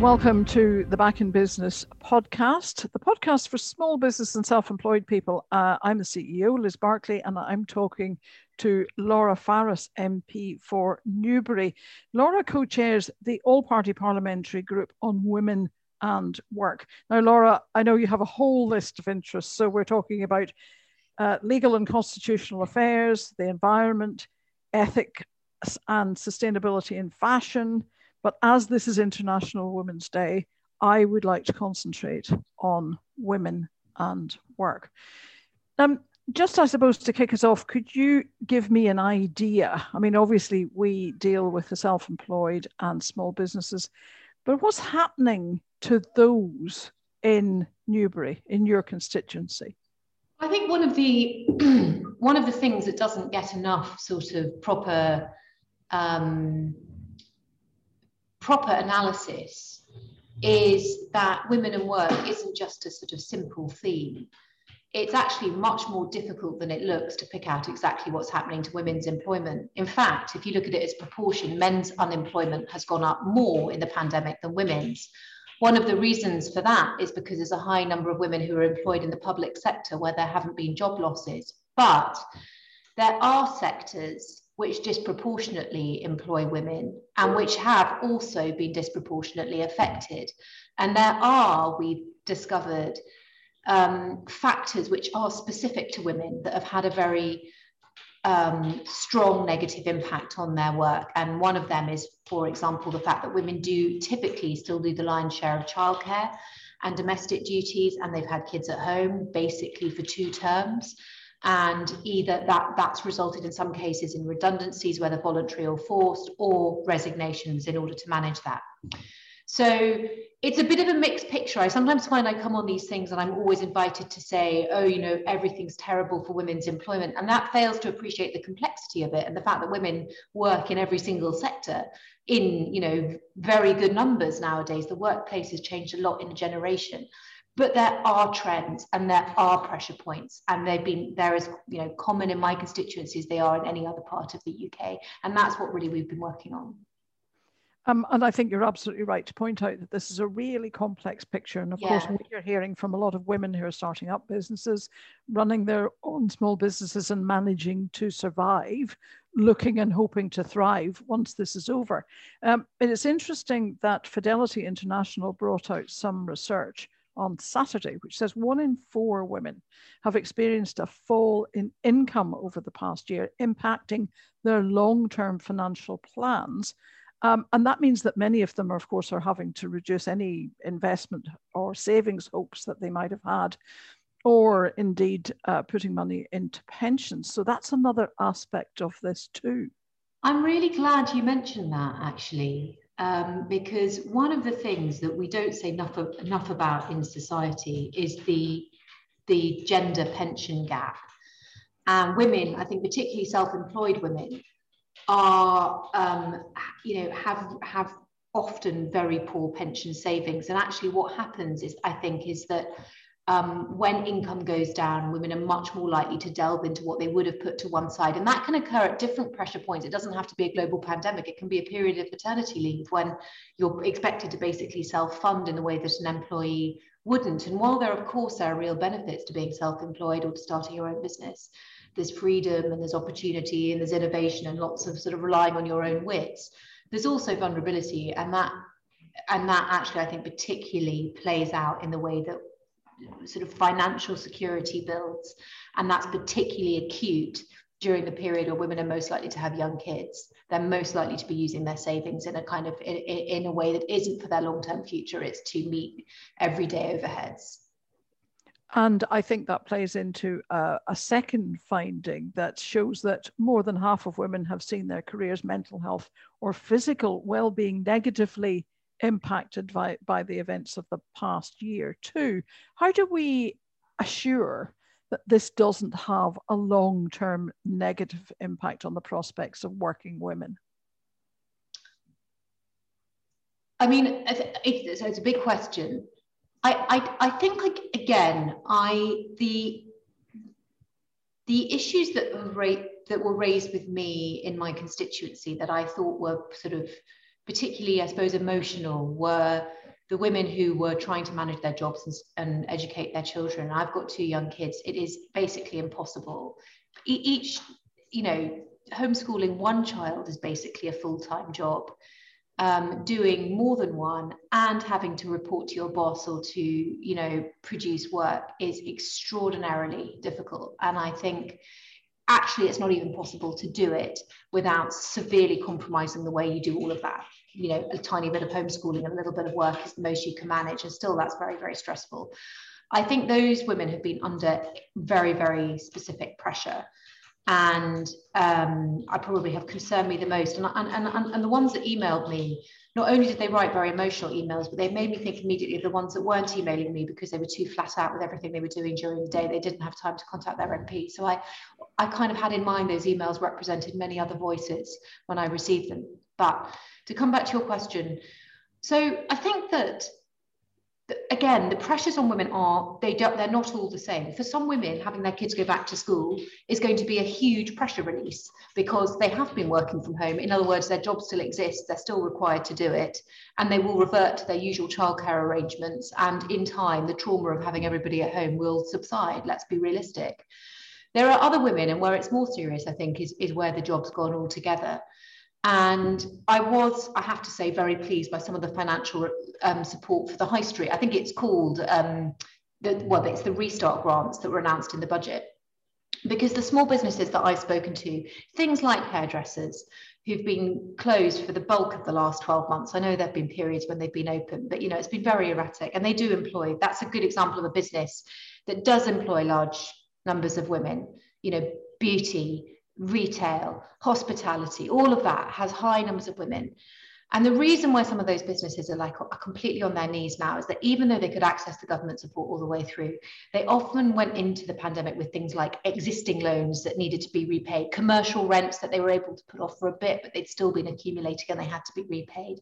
Welcome to the Back in Business podcast, the podcast for small business and self employed people. Uh, I'm the CEO, Liz Barclay, and I'm talking to Laura Farris, MP for Newbury. Laura co chairs the All Party Parliamentary Group on Women and Work. Now, Laura, I know you have a whole list of interests. So we're talking about uh, legal and constitutional affairs, the environment, ethics and sustainability in fashion but as this is International Women's Day, I would like to concentrate on women and work. Um, just, I suppose, to kick us off, could you give me an idea? I mean, obviously, we deal with the self employed and small businesses, but what's happening to those in Newbury, in your constituency? I think one of the one of the things that doesn't get enough sort of proper um, proper analysis is that women and work isn't just a sort of simple theme. It's actually much more difficult than it looks to pick out exactly what's happening to women's employment. In fact, if you look at it as proportion, men's unemployment has gone up more in the pandemic than women's. One of the reasons for that is because there's a high number of women who are employed in the public sector where there haven't been job losses. But there are sectors which disproportionately employ women and which have also been disproportionately affected. And there are, we've discovered, um, factors which are specific to women that have had a very um, strong negative impact on their work. And one of them is, for example, the fact that women do typically still do the lion's share of childcare and domestic duties, and they've had kids at home basically for two terms and either that that's resulted in some cases in redundancies whether voluntary or forced or resignations in order to manage that so it's a bit of a mixed picture. I sometimes find I come on these things and I'm always invited to say, oh, you know, everything's terrible for women's employment. And that fails to appreciate the complexity of it and the fact that women work in every single sector in, you know, very good numbers nowadays. The workplace has changed a lot in a generation but there are trends and there are pressure points and they've been there is you know common in my constituencies they are in any other part of the uk and that's what really we've been working on um, and I think you're absolutely right to point out that this is a really complex picture. And of yeah. course, we're hearing from a lot of women who are starting up businesses, running their own small businesses and managing to survive, looking and hoping to thrive once this is over. Um, it is interesting that Fidelity International brought out some research on Saturday, which says one in four women have experienced a fall in income over the past year, impacting their long term financial plans. Um, and that means that many of them, are, of course, are having to reduce any investment or savings hopes that they might have had, or indeed uh, putting money into pensions. So that's another aspect of this too. I'm really glad you mentioned that actually, um, because one of the things that we don't say enough, enough about in society is the, the gender pension gap. And women, I think particularly self-employed women, are um, you know have have often very poor pension savings. And actually, what happens is I think is that um, when income goes down, women are much more likely to delve into what they would have put to one side. And that can occur at different pressure points. It doesn't have to be a global pandemic. It can be a period of paternity leave when you're expected to basically self fund in the way that an employee wouldn't. And while there, of course, there are real benefits to being self employed or to starting your own business, there's freedom and there's opportunity and there's innovation and lots of sort of relying on your own wits. There's also vulnerability, and that and that actually I think particularly plays out in the way that sort of financial security builds. And that's particularly acute during the period where women are most likely to have young kids. They're most likely to be using their savings in a kind of in, in a way that isn't for their long-term future, it's to meet everyday overheads. And I think that plays into uh, a second finding that shows that more than half of women have seen their careers, mental health, or physical well being negatively impacted by, by the events of the past year too. How do we assure that this doesn't have a long-term negative impact on the prospects of working women? I mean, it's, it's a big question. I, I, I think like, again, I the the issues that were ra- that were raised with me in my constituency that I thought were sort of particularly, I suppose, emotional, were the women who were trying to manage their jobs and, and educate their children. I've got two young kids. It is basically impossible. E- each, you know, homeschooling one child is basically a full-time job. Um, doing more than one and having to report to your boss or to you know produce work is extraordinarily difficult and i think actually it's not even possible to do it without severely compromising the way you do all of that. You know a tiny bit of homeschooling and a little bit of work is the most you can manage and still that's very very stressful. I think those women have been under very very specific pressure. And um, I probably have concerned me the most. And, and, and, and the ones that emailed me, not only did they write very emotional emails, but they made me think immediately of the ones that weren't emailing me because they were too flat out with everything they were doing during the day. They didn't have time to contact their MP. So I, I kind of had in mind those emails represented many other voices when I received them. But to come back to your question, so I think that again the pressures on women are they don't they're not all the same. For some women having their kids go back to school is going to be a huge pressure release because they have been working from home. In other words their job still exists they're still required to do it and they will revert to their usual childcare arrangements and in time the trauma of having everybody at home will subside let's be realistic. There are other women and where it's more serious i think is, is where the job's gone altogether and I was, I have to say, very pleased by some of the financial um, support for the high street. I think it's called, um, the, well, it's the restart grants that were announced in the budget. Because the small businesses that I've spoken to, things like hairdressers, who've been closed for the bulk of the last 12 months. I know there have been periods when they've been open, but you know, it's been very erratic and they do employ, that's a good example of a business that does employ large numbers of women, you know, beauty, retail, hospitality, all of that has high numbers of women. And the reason why some of those businesses are like are completely on their knees now is that even though they could access the government support all the way through, they often went into the pandemic with things like existing loans that needed to be repaid, commercial rents that they were able to put off for a bit, but they'd still been accumulating and they had to be repaid.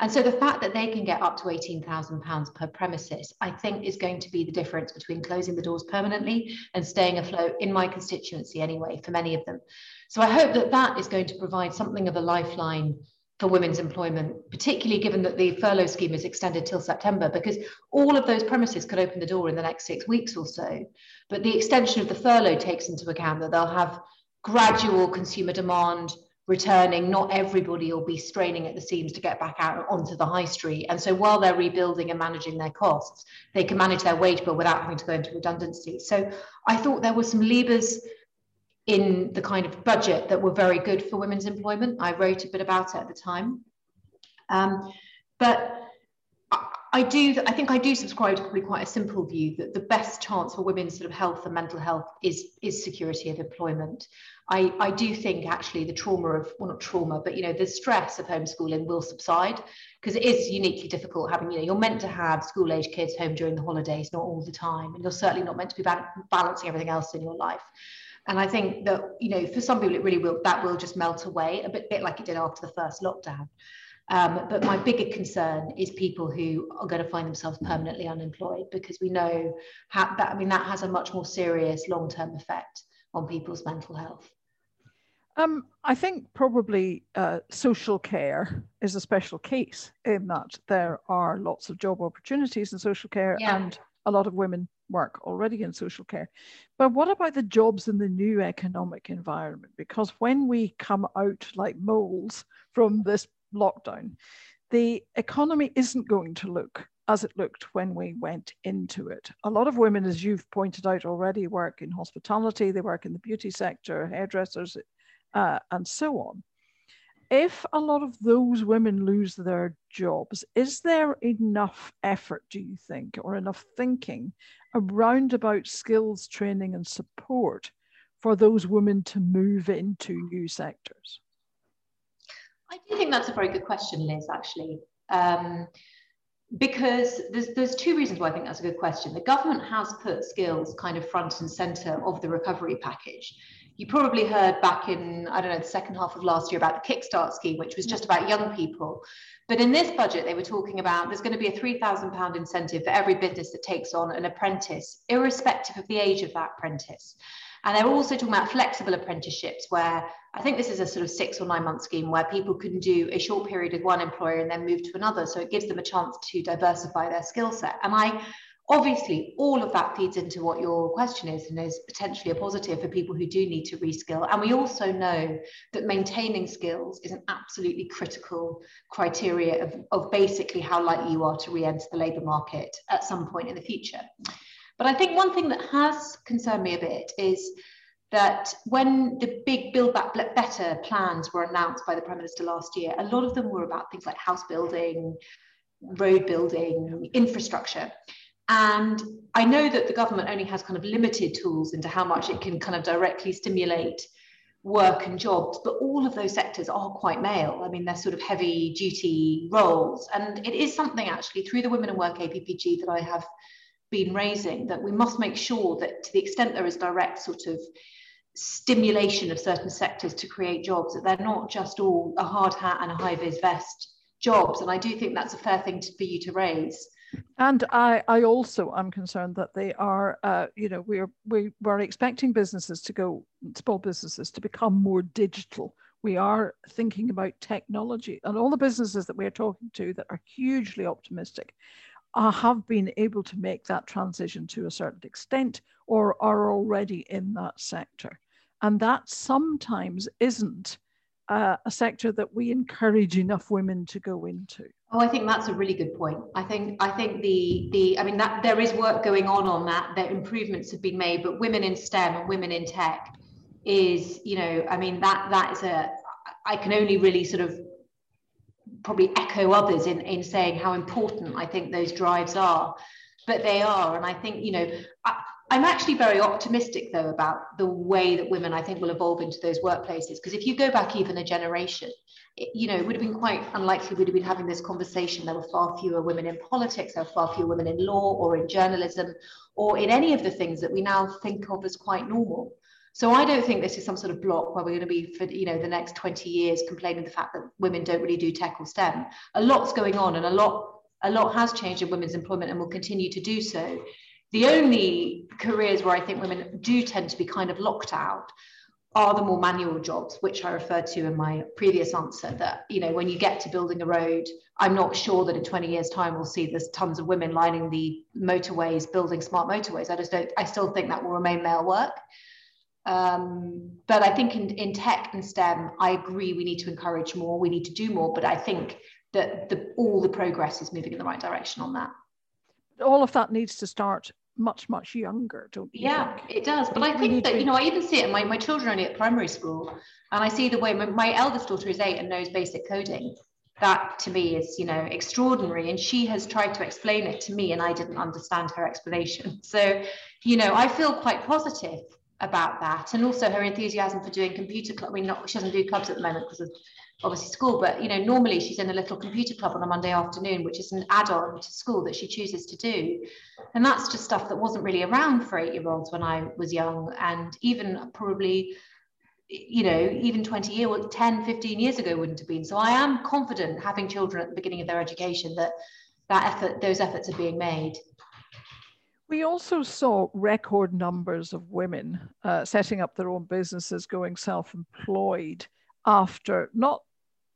And so the fact that they can get up to £18,000 per premises, I think is going to be the difference between closing the doors permanently and staying afloat in my constituency anyway, for many of them. So I hope that that is going to provide something of a lifeline for women's employment, particularly given that the furlough scheme is extended till September, because all of those premises could open the door in the next six weeks or so. But the extension of the furlough takes into account that they'll have gradual consumer demand returning. Not everybody will be straining at the seams to get back out onto the high street. And so while they're rebuilding and managing their costs, they can manage their wage bill without having to go into redundancy. So I thought there were some levers in the kind of budget that were very good for women's employment. I wrote a bit about it at the time. Um, but I do, I think I do subscribe to probably quite a simple view that the best chance for women's sort of health and mental health is, is security of employment. I, I do think actually the trauma of, well, not trauma, but, you know, the stress of homeschooling will subside because it is uniquely difficult having, you know, you're meant to have school age kids home during the holidays, not all the time. And you're certainly not meant to be balancing everything else in your life. And I think that, you know, for some people, it really will, that will just melt away a bit, bit like it did after the first lockdown. Um, but my bigger concern is people who are going to find themselves permanently unemployed because we know how, that, I mean, that has a much more serious long term effect on people's mental health. Um, I think probably uh, social care is a special case in that there are lots of job opportunities in social care yeah. and a lot of women work already in social care. But what about the jobs in the new economic environment? Because when we come out like moles from this lockdown, the economy isn't going to look as it looked when we went into it. A lot of women, as you've pointed out already, work in hospitality, they work in the beauty sector, hairdressers, uh, and so on if a lot of those women lose their jobs, is there enough effort, do you think, or enough thinking around about skills training and support for those women to move into new sectors? I do think that's a very good question, Liz, actually. Um, because there's, there's two reasons why I think that's a good question. The government has put skills kind of front and center of the recovery package you probably heard back in, I don't know, the second half of last year about the Kickstart scheme, which was just mm. about young people. But in this budget, they were talking about there's going to be a £3,000 incentive for every business that takes on an apprentice, irrespective of the age of that apprentice. And they're also talking about flexible apprenticeships, where I think this is a sort of six or nine month scheme where people can do a short period with one employer and then move to another. So it gives them a chance to diversify their skill set. And I obviously all of that feeds into what your question is and is potentially a positive for people who do need to reskill and we also know that maintaining skills is an absolutely critical criteria of, of basically how likely you are to re-enter the labour market at some point in the future but i think one thing that has concerned me a bit is that when the big Build Back Better plans were announced by the Prime Minister last year, a lot of them were about things like house building, road building, infrastructure. And I know that the government only has kind of limited tools into how much it can kind of directly stimulate work and jobs, but all of those sectors are quite male. I mean, they're sort of heavy duty roles. And it is something actually through the Women in Work APPG that I have been raising that we must make sure that to the extent there is direct sort of stimulation of certain sectors to create jobs, that they're not just all a hard hat and a high vis vest jobs. And I do think that's a fair thing to, for you to raise. And I, I also am concerned that they are, uh, you know, we're we we're expecting businesses to go, small businesses to become more digital. We are thinking about technology, and all the businesses that we're talking to that are hugely optimistic uh, have been able to make that transition to a certain extent, or are already in that sector, and that sometimes isn't uh, a sector that we encourage enough women to go into. Oh, I think that's a really good point. I think I think the the I mean that there is work going on on that. That improvements have been made, but women in STEM and women in tech is you know I mean that that is a I can only really sort of probably echo others in in saying how important I think those drives are, but they are, and I think you know. I, I'm actually very optimistic, though, about the way that women, I think, will evolve into those workplaces. Because if you go back even a generation, it, you know, it would have been quite unlikely we'd have been having this conversation. There were far fewer women in politics, there were far fewer women in law or in journalism or in any of the things that we now think of as quite normal. So I don't think this is some sort of block where we're going to be for you know the next 20 years complaining the fact that women don't really do tech or STEM. A lot's going on and a lot a lot has changed in women's employment and will continue to do so. The only careers where I think women do tend to be kind of locked out are the more manual jobs, which I referred to in my previous answer. That, you know, when you get to building a road, I'm not sure that in 20 years' time we'll see there's tons of women lining the motorways, building smart motorways. I just don't, I still think that will remain male work. Um, but I think in, in tech and STEM, I agree we need to encourage more, we need to do more, but I think that the, all the progress is moving in the right direction on that all of that needs to start much much younger don't you yeah think? it does. But i think that you know i even see it my, my children are only at primary school and i see the way my, my eldest daughter is eight and knows basic coding. That to me is you know extraordinary and she has tried to explain it to me and i didn't understand her explanation. So you know i feel quite positive about that and also her enthusiasm for doing computer club i mean not she doesn't do clubs at the moment because of obviously school, but you know, normally she's in a little computer club on a Monday afternoon, which is an add-on to school that she chooses to do. And that's just stuff that wasn't really around for eight-year-olds when I was young, and even probably, you know, even 20 years, 10, 15 years ago wouldn't have been. So I am confident having children at the beginning of their education that that effort, those efforts are being made. We also saw record numbers of women uh, setting up their own businesses, going self employed after not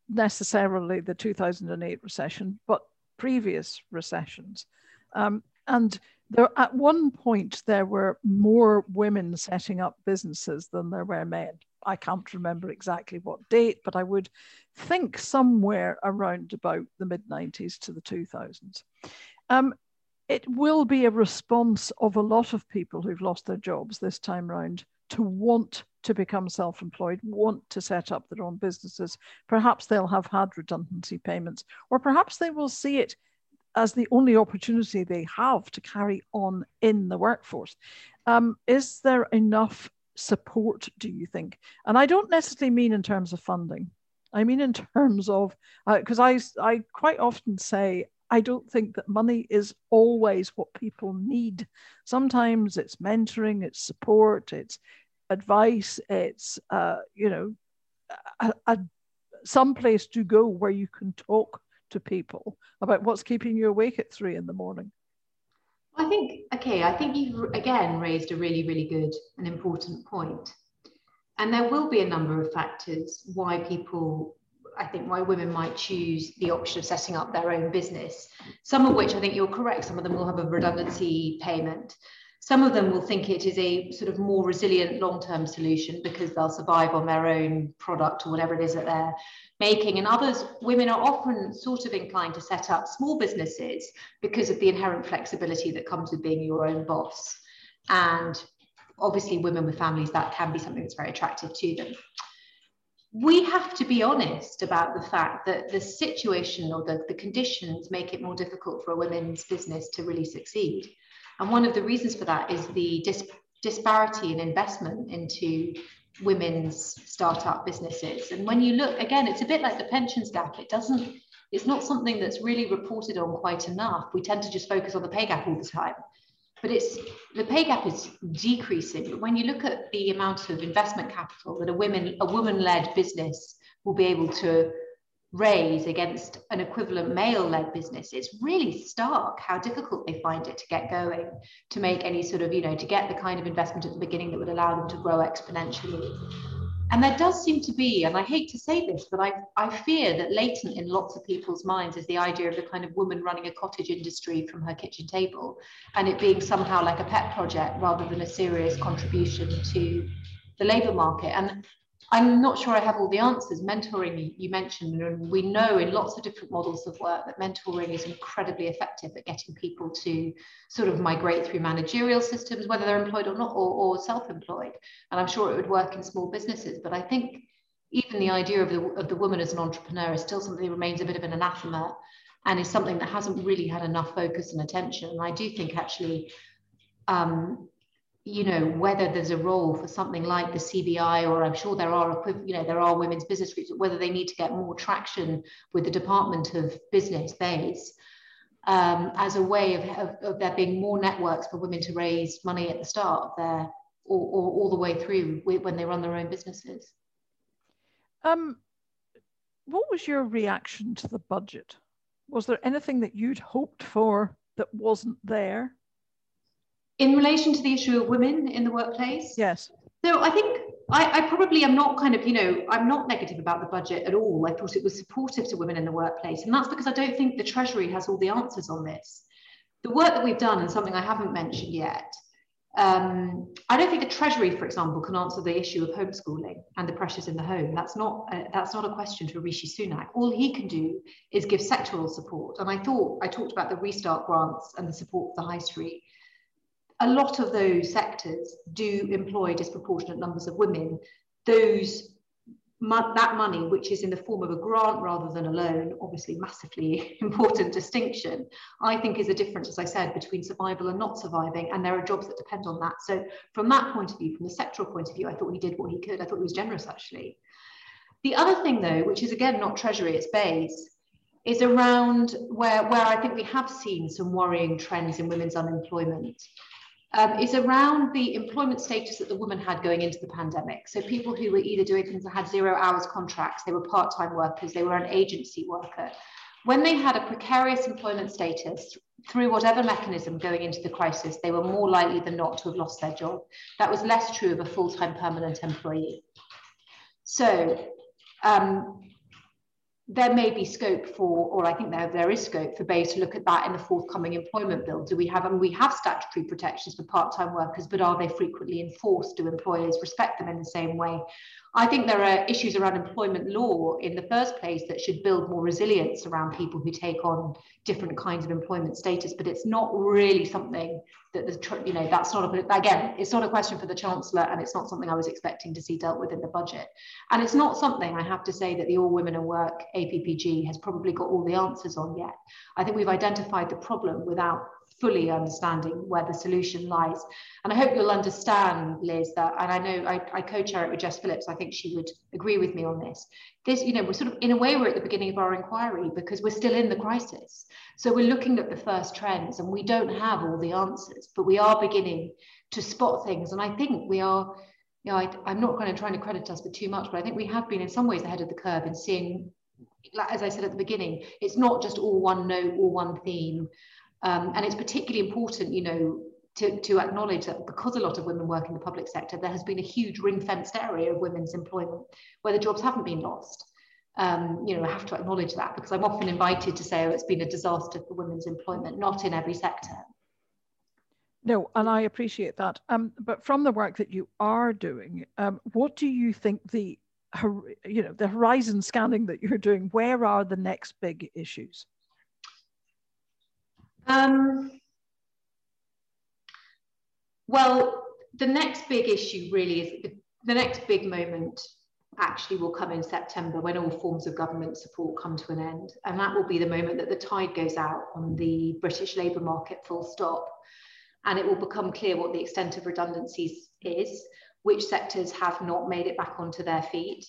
necessarily the 2008 recession, but previous recessions. Um, and there, at one point, there were more women setting up businesses than there were men. I can't remember exactly what date, but I would think somewhere around about the mid 90s to the 2000s. Um, it will be a response of a lot of people who've lost their jobs this time round to want to become self employed, want to set up their own businesses. Perhaps they'll have had redundancy payments, or perhaps they will see it as the only opportunity they have to carry on in the workforce. Um, is there enough support, do you think? And I don't necessarily mean in terms of funding. I mean in terms of, because uh, I, I quite often say, I don't think that money is always what people need. Sometimes it's mentoring, it's support, it's advice. It's uh, you know a, a, some place to go where you can talk to people about what's keeping you awake at three in the morning. I think, okay, I think you've again raised a really, really good and important point. And there will be a number of factors why people, I think, why women might choose the option of setting up their own business. Some of which I think you're correct, some of them will have a redundancy payment. Some of them will think it is a sort of more resilient long-term solution because they'll survive on their own product or whatever it is that they're making. And others, women are often sort of inclined to set up small businesses because of the inherent flexibility that comes with being your own boss. And obviously, women with families, that can be something that's very attractive to them. We have to be honest about the fact that the situation or the, the conditions make it more difficult for a women's business to really succeed. And one of the reasons for that is the dis- disparity in investment into women's startup businesses. And when you look again, it's a bit like the pensions gap. It doesn't, it's not something that's really reported on quite enough. We tend to just focus on the pay gap all the time. But it's the pay gap is decreasing. But when you look at the amount of investment capital that a women, a woman-led business will be able to raise against an equivalent male led business, it's really stark how difficult they find it to get going, to make any sort of, you know, to get the kind of investment at the beginning that would allow them to grow exponentially. And there does seem to be, and I hate to say this, but I, I fear that latent in lots of people's minds is the idea of the kind of woman running a cottage industry from her kitchen table and it being somehow like a pet project rather than a serious contribution to the labour market. And I'm not sure I have all the answers. Mentoring, you mentioned, and we know in lots of different models of work that mentoring is incredibly effective at getting people to sort of migrate through managerial systems, whether they're employed or not, or, or self-employed. And I'm sure it would work in small businesses. But I think even the idea of the, of the woman as an entrepreneur is still something that remains a bit of an anathema and is something that hasn't really had enough focus and attention. And I do think actually um, you know whether there's a role for something like the CBI or I'm sure there are you know there are women's business groups whether they need to get more traction with the Department of Business BEIS um, as a way of, of, of, there being more networks for women to raise money at the start of their or, or all the way through when they run their own businesses. Um, what was your reaction to the budget? Was there anything that you'd hoped for that wasn't there? In relation to the issue of women in the workplace. Yes. So I think I, I, probably am not kind of, you know, I'm not negative about the budget at all. I thought it was supportive to women in the workplace. And that's because I don't think the Treasury has all the answers on this. The work that we've done, and something I haven't mentioned yet, um, I don't think the Treasury, for example, can answer the issue of homeschooling and the pressures in the home. That's not a, that's not a question to Rishi Sunak. All he can do is give sectoral support. And I thought I talked about the restart grants and the support for the high street a lot of those sectors do employ disproportionate numbers of women. Those that money, which is in the form of a grant rather than a loan, obviously massively important distinction, I think is a difference, as I said, between survival and not surviving. And there are jobs that depend on that. So from that point of view, from the sectoral point of view, I thought he did what he could. I thought he was generous, actually. The other thing, though, which is again not Treasury, it's BEIS, is around where, where I think we have seen some worrying trends in women's unemployment um, is around the employment status that the woman had going into the pandemic. So people who were either doing things that had zero hours contracts, they were part-time workers, they were an agency worker. When they had a precarious employment status through whatever mechanism going into the crisis, they were more likely than not to have lost their job. That was less true of a full-time permanent employee. So um, there may be scope for, or I think there, there is scope for BEIS to look at that in the forthcoming employment bill. Do we have, and we have statutory protections for part-time workers, but are they frequently enforced? Do employers respect them in the same way? I think there are issues around employment law in the first place that should build more resilience around people who take on different kinds of employment status, but it's not really something that the, you know, that's not a, again, it's not a question for the Chancellor and it's not something I was expecting to see dealt with in the budget. And it's not something I have to say that the All Women at Work APPG has probably got all the answers on yet. I think we've identified the problem without fully understanding where the solution lies. And I hope you'll understand, Liz, that, and I know I, I co-chair it with Jess Phillips, I think she would agree with me on this. This, you know, we're sort of, in a way, we're at the beginning of our inquiry because we're still in the crisis. So we're looking at the first trends and we don't have all the answers, but we are beginning to spot things. And I think we are, you know, I, I'm not going to try to credit us for too much, but I think we have been in some ways ahead of the curve in seeing, as I said at the beginning, it's not just all one note, all one theme Um, and it's particularly important, you know, to, to acknowledge that because a lot of women work in the public sector, there has been a huge ring fenced area of women's employment where the jobs haven't been lost. Um, you know, I have to acknowledge that because I'm often invited to say, oh, it's been a disaster for women's employment, not in every sector. No, and I appreciate that. Um, but from the work that you are doing, um, what do you think the you know the horizon scanning that you're doing? Where are the next big issues? Um, well, the next big issue really is the next big moment actually will come in September when all forms of government support come to an end. And that will be the moment that the tide goes out on the British labour market full stop. And it will become clear what the extent of redundancies is, which sectors have not made it back onto their feet,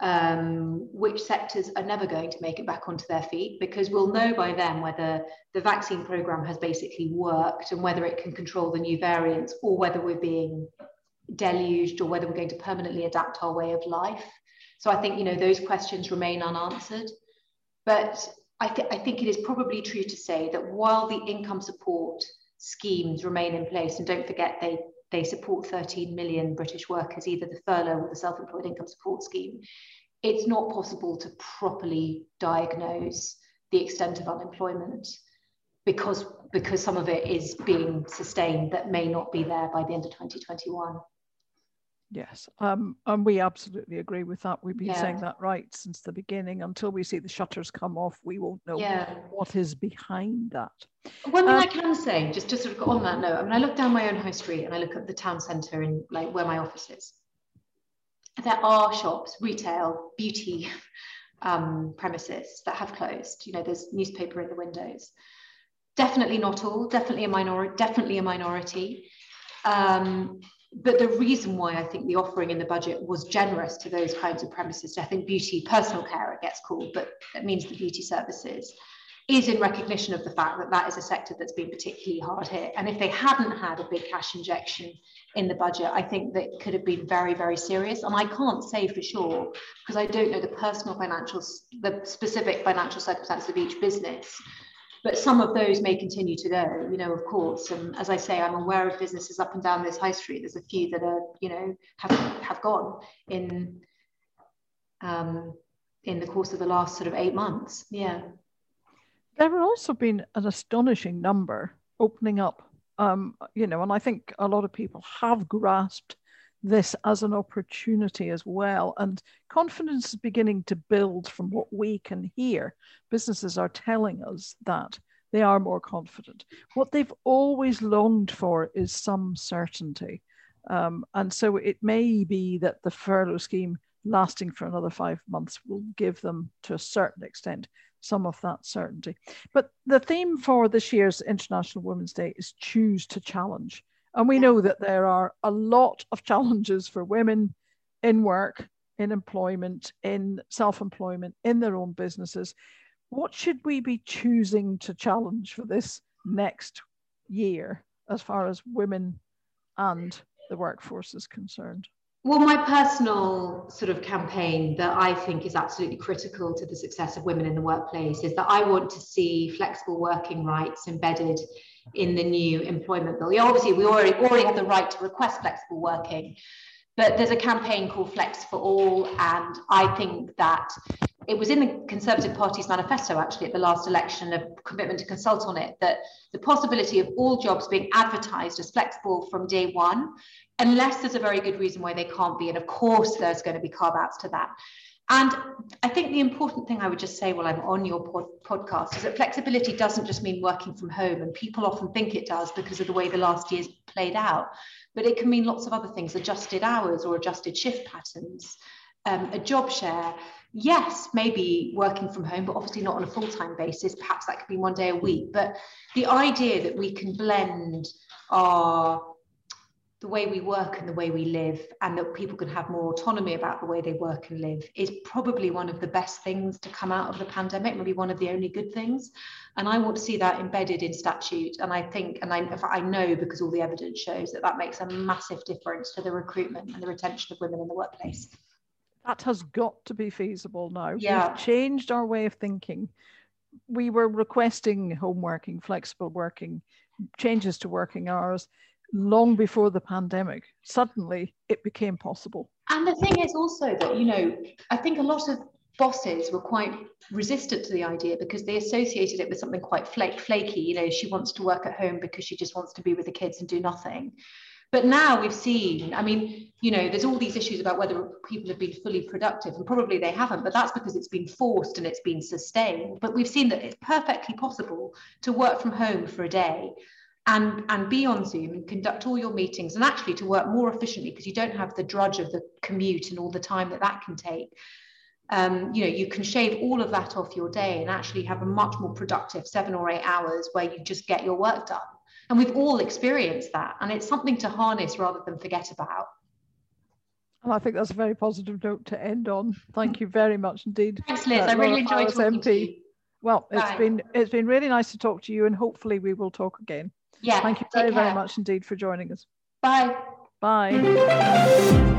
um, which sectors are never going to make it back onto their feet because we'll know by then whether the vaccine program has basically worked and whether it can control the new variants or whether we're being deluged or whether we're going to permanently adapt our way of life. So I think you know those questions remain unanswered. But I, th- I think it is probably true to say that while the income support schemes remain in place, and don't forget they they support 13 million British workers, either the furlough or the self employed income support scheme. It's not possible to properly diagnose the extent of unemployment because, because some of it is being sustained that may not be there by the end of 2021. Yes, um, and we absolutely agree with that. We've been yeah. saying that right since the beginning. Until we see the shutters come off, we won't know yeah. what is behind that. One thing um, I can say, just to sort of on that note, I mean, I look down my own high street and I look at the town centre and like where my office is. There are shops, retail, beauty um, premises that have closed. You know, there's newspaper in the windows. Definitely not all. Definitely a minority. Definitely a minority. Um, but the reason why I think the offering in the budget was generous to those kinds of premises, I think beauty, personal care, it gets called, but that means the beauty services, is in recognition of the fact that that is a sector that's been particularly hard hit. And if they hadn't had a big cash injection in the budget, I think that could have been very, very serious. And I can't say for sure because I don't know the personal financial, the specific financial circumstances of each business but some of those may continue to go, you know, of course. And as I say, I'm aware of businesses up and down this high street. There's a few that are, you know, have have gone in um, in the course of the last sort of eight months. Yeah. There have also been an astonishing number opening up, um, you know, and I think a lot of people have grasped this as an opportunity as well. And confidence is beginning to build from what we can hear. Businesses are telling us that they are more confident. What they've always longed for is some certainty. Um, and so it may be that the furlough scheme lasting for another five months will give them, to a certain extent, some of that certainty. But the theme for this year's International Women's Day is choose to challenge. And we know that there are a lot of challenges for women in work, in employment, in self employment, in their own businesses. What should we be choosing to challenge for this next year as far as women and the workforce is concerned? Well, my personal sort of campaign that I think is absolutely critical to the success of women in the workplace is that I want to see flexible working rights embedded in the new employment bill. Obviously, we already already have the right to request flexible working, but there's a campaign called Flex for All, and I think that it was in the Conservative Party's manifesto actually at the last election, a commitment to consult on it, that the possibility of all jobs being advertised as flexible from day one, unless there's a very good reason why they can't be, and of course there's going to be carve outs to that. And I think the important thing I would just say while I'm on your pod- podcast is that flexibility doesn't just mean working from home, and people often think it does because of the way the last year's played out. But it can mean lots of other things adjusted hours or adjusted shift patterns, um, a job share. Yes, maybe working from home, but obviously not on a full time basis. Perhaps that could be one day a week. But the idea that we can blend our the way we work and the way we live, and that people can have more autonomy about the way they work and live, is probably one of the best things to come out of the pandemic, maybe one of the only good things. And I want to see that embedded in statute. And I think, and I, I know because all the evidence shows that that makes a massive difference to the recruitment and the retention of women in the workplace. That has got to be feasible now. Yeah. We've changed our way of thinking we were requesting home working, flexible working, changes to working hours long before the pandemic. Suddenly it became possible. And the thing is also that, you know, I think a lot of bosses were quite resistant to the idea because they associated it with something quite flaky. You know, she wants to work at home because she just wants to be with the kids and do nothing. But now we've seen, I mean, you know, there's all these issues about whether people have been fully productive, and probably they haven't, but that's because it's been forced and it's been sustained. But we've seen that it's perfectly possible to work from home for a day and, and be on Zoom and conduct all your meetings and actually to work more efficiently because you don't have the drudge of the commute and all the time that that can take. Um, you know, you can shave all of that off your day and actually have a much more productive seven or eight hours where you just get your work done. And we've all experienced that. And it's something to harness rather than forget about. And I think that's a very positive note to end on. Thank you very much indeed. Thanks, Liz. Uh, I really enjoyed talking MP. to you. Well, it's Bye. been it's been really nice to talk to you, and hopefully we will talk again. Yeah. Thank you very, very much indeed for joining us. Bye. Bye.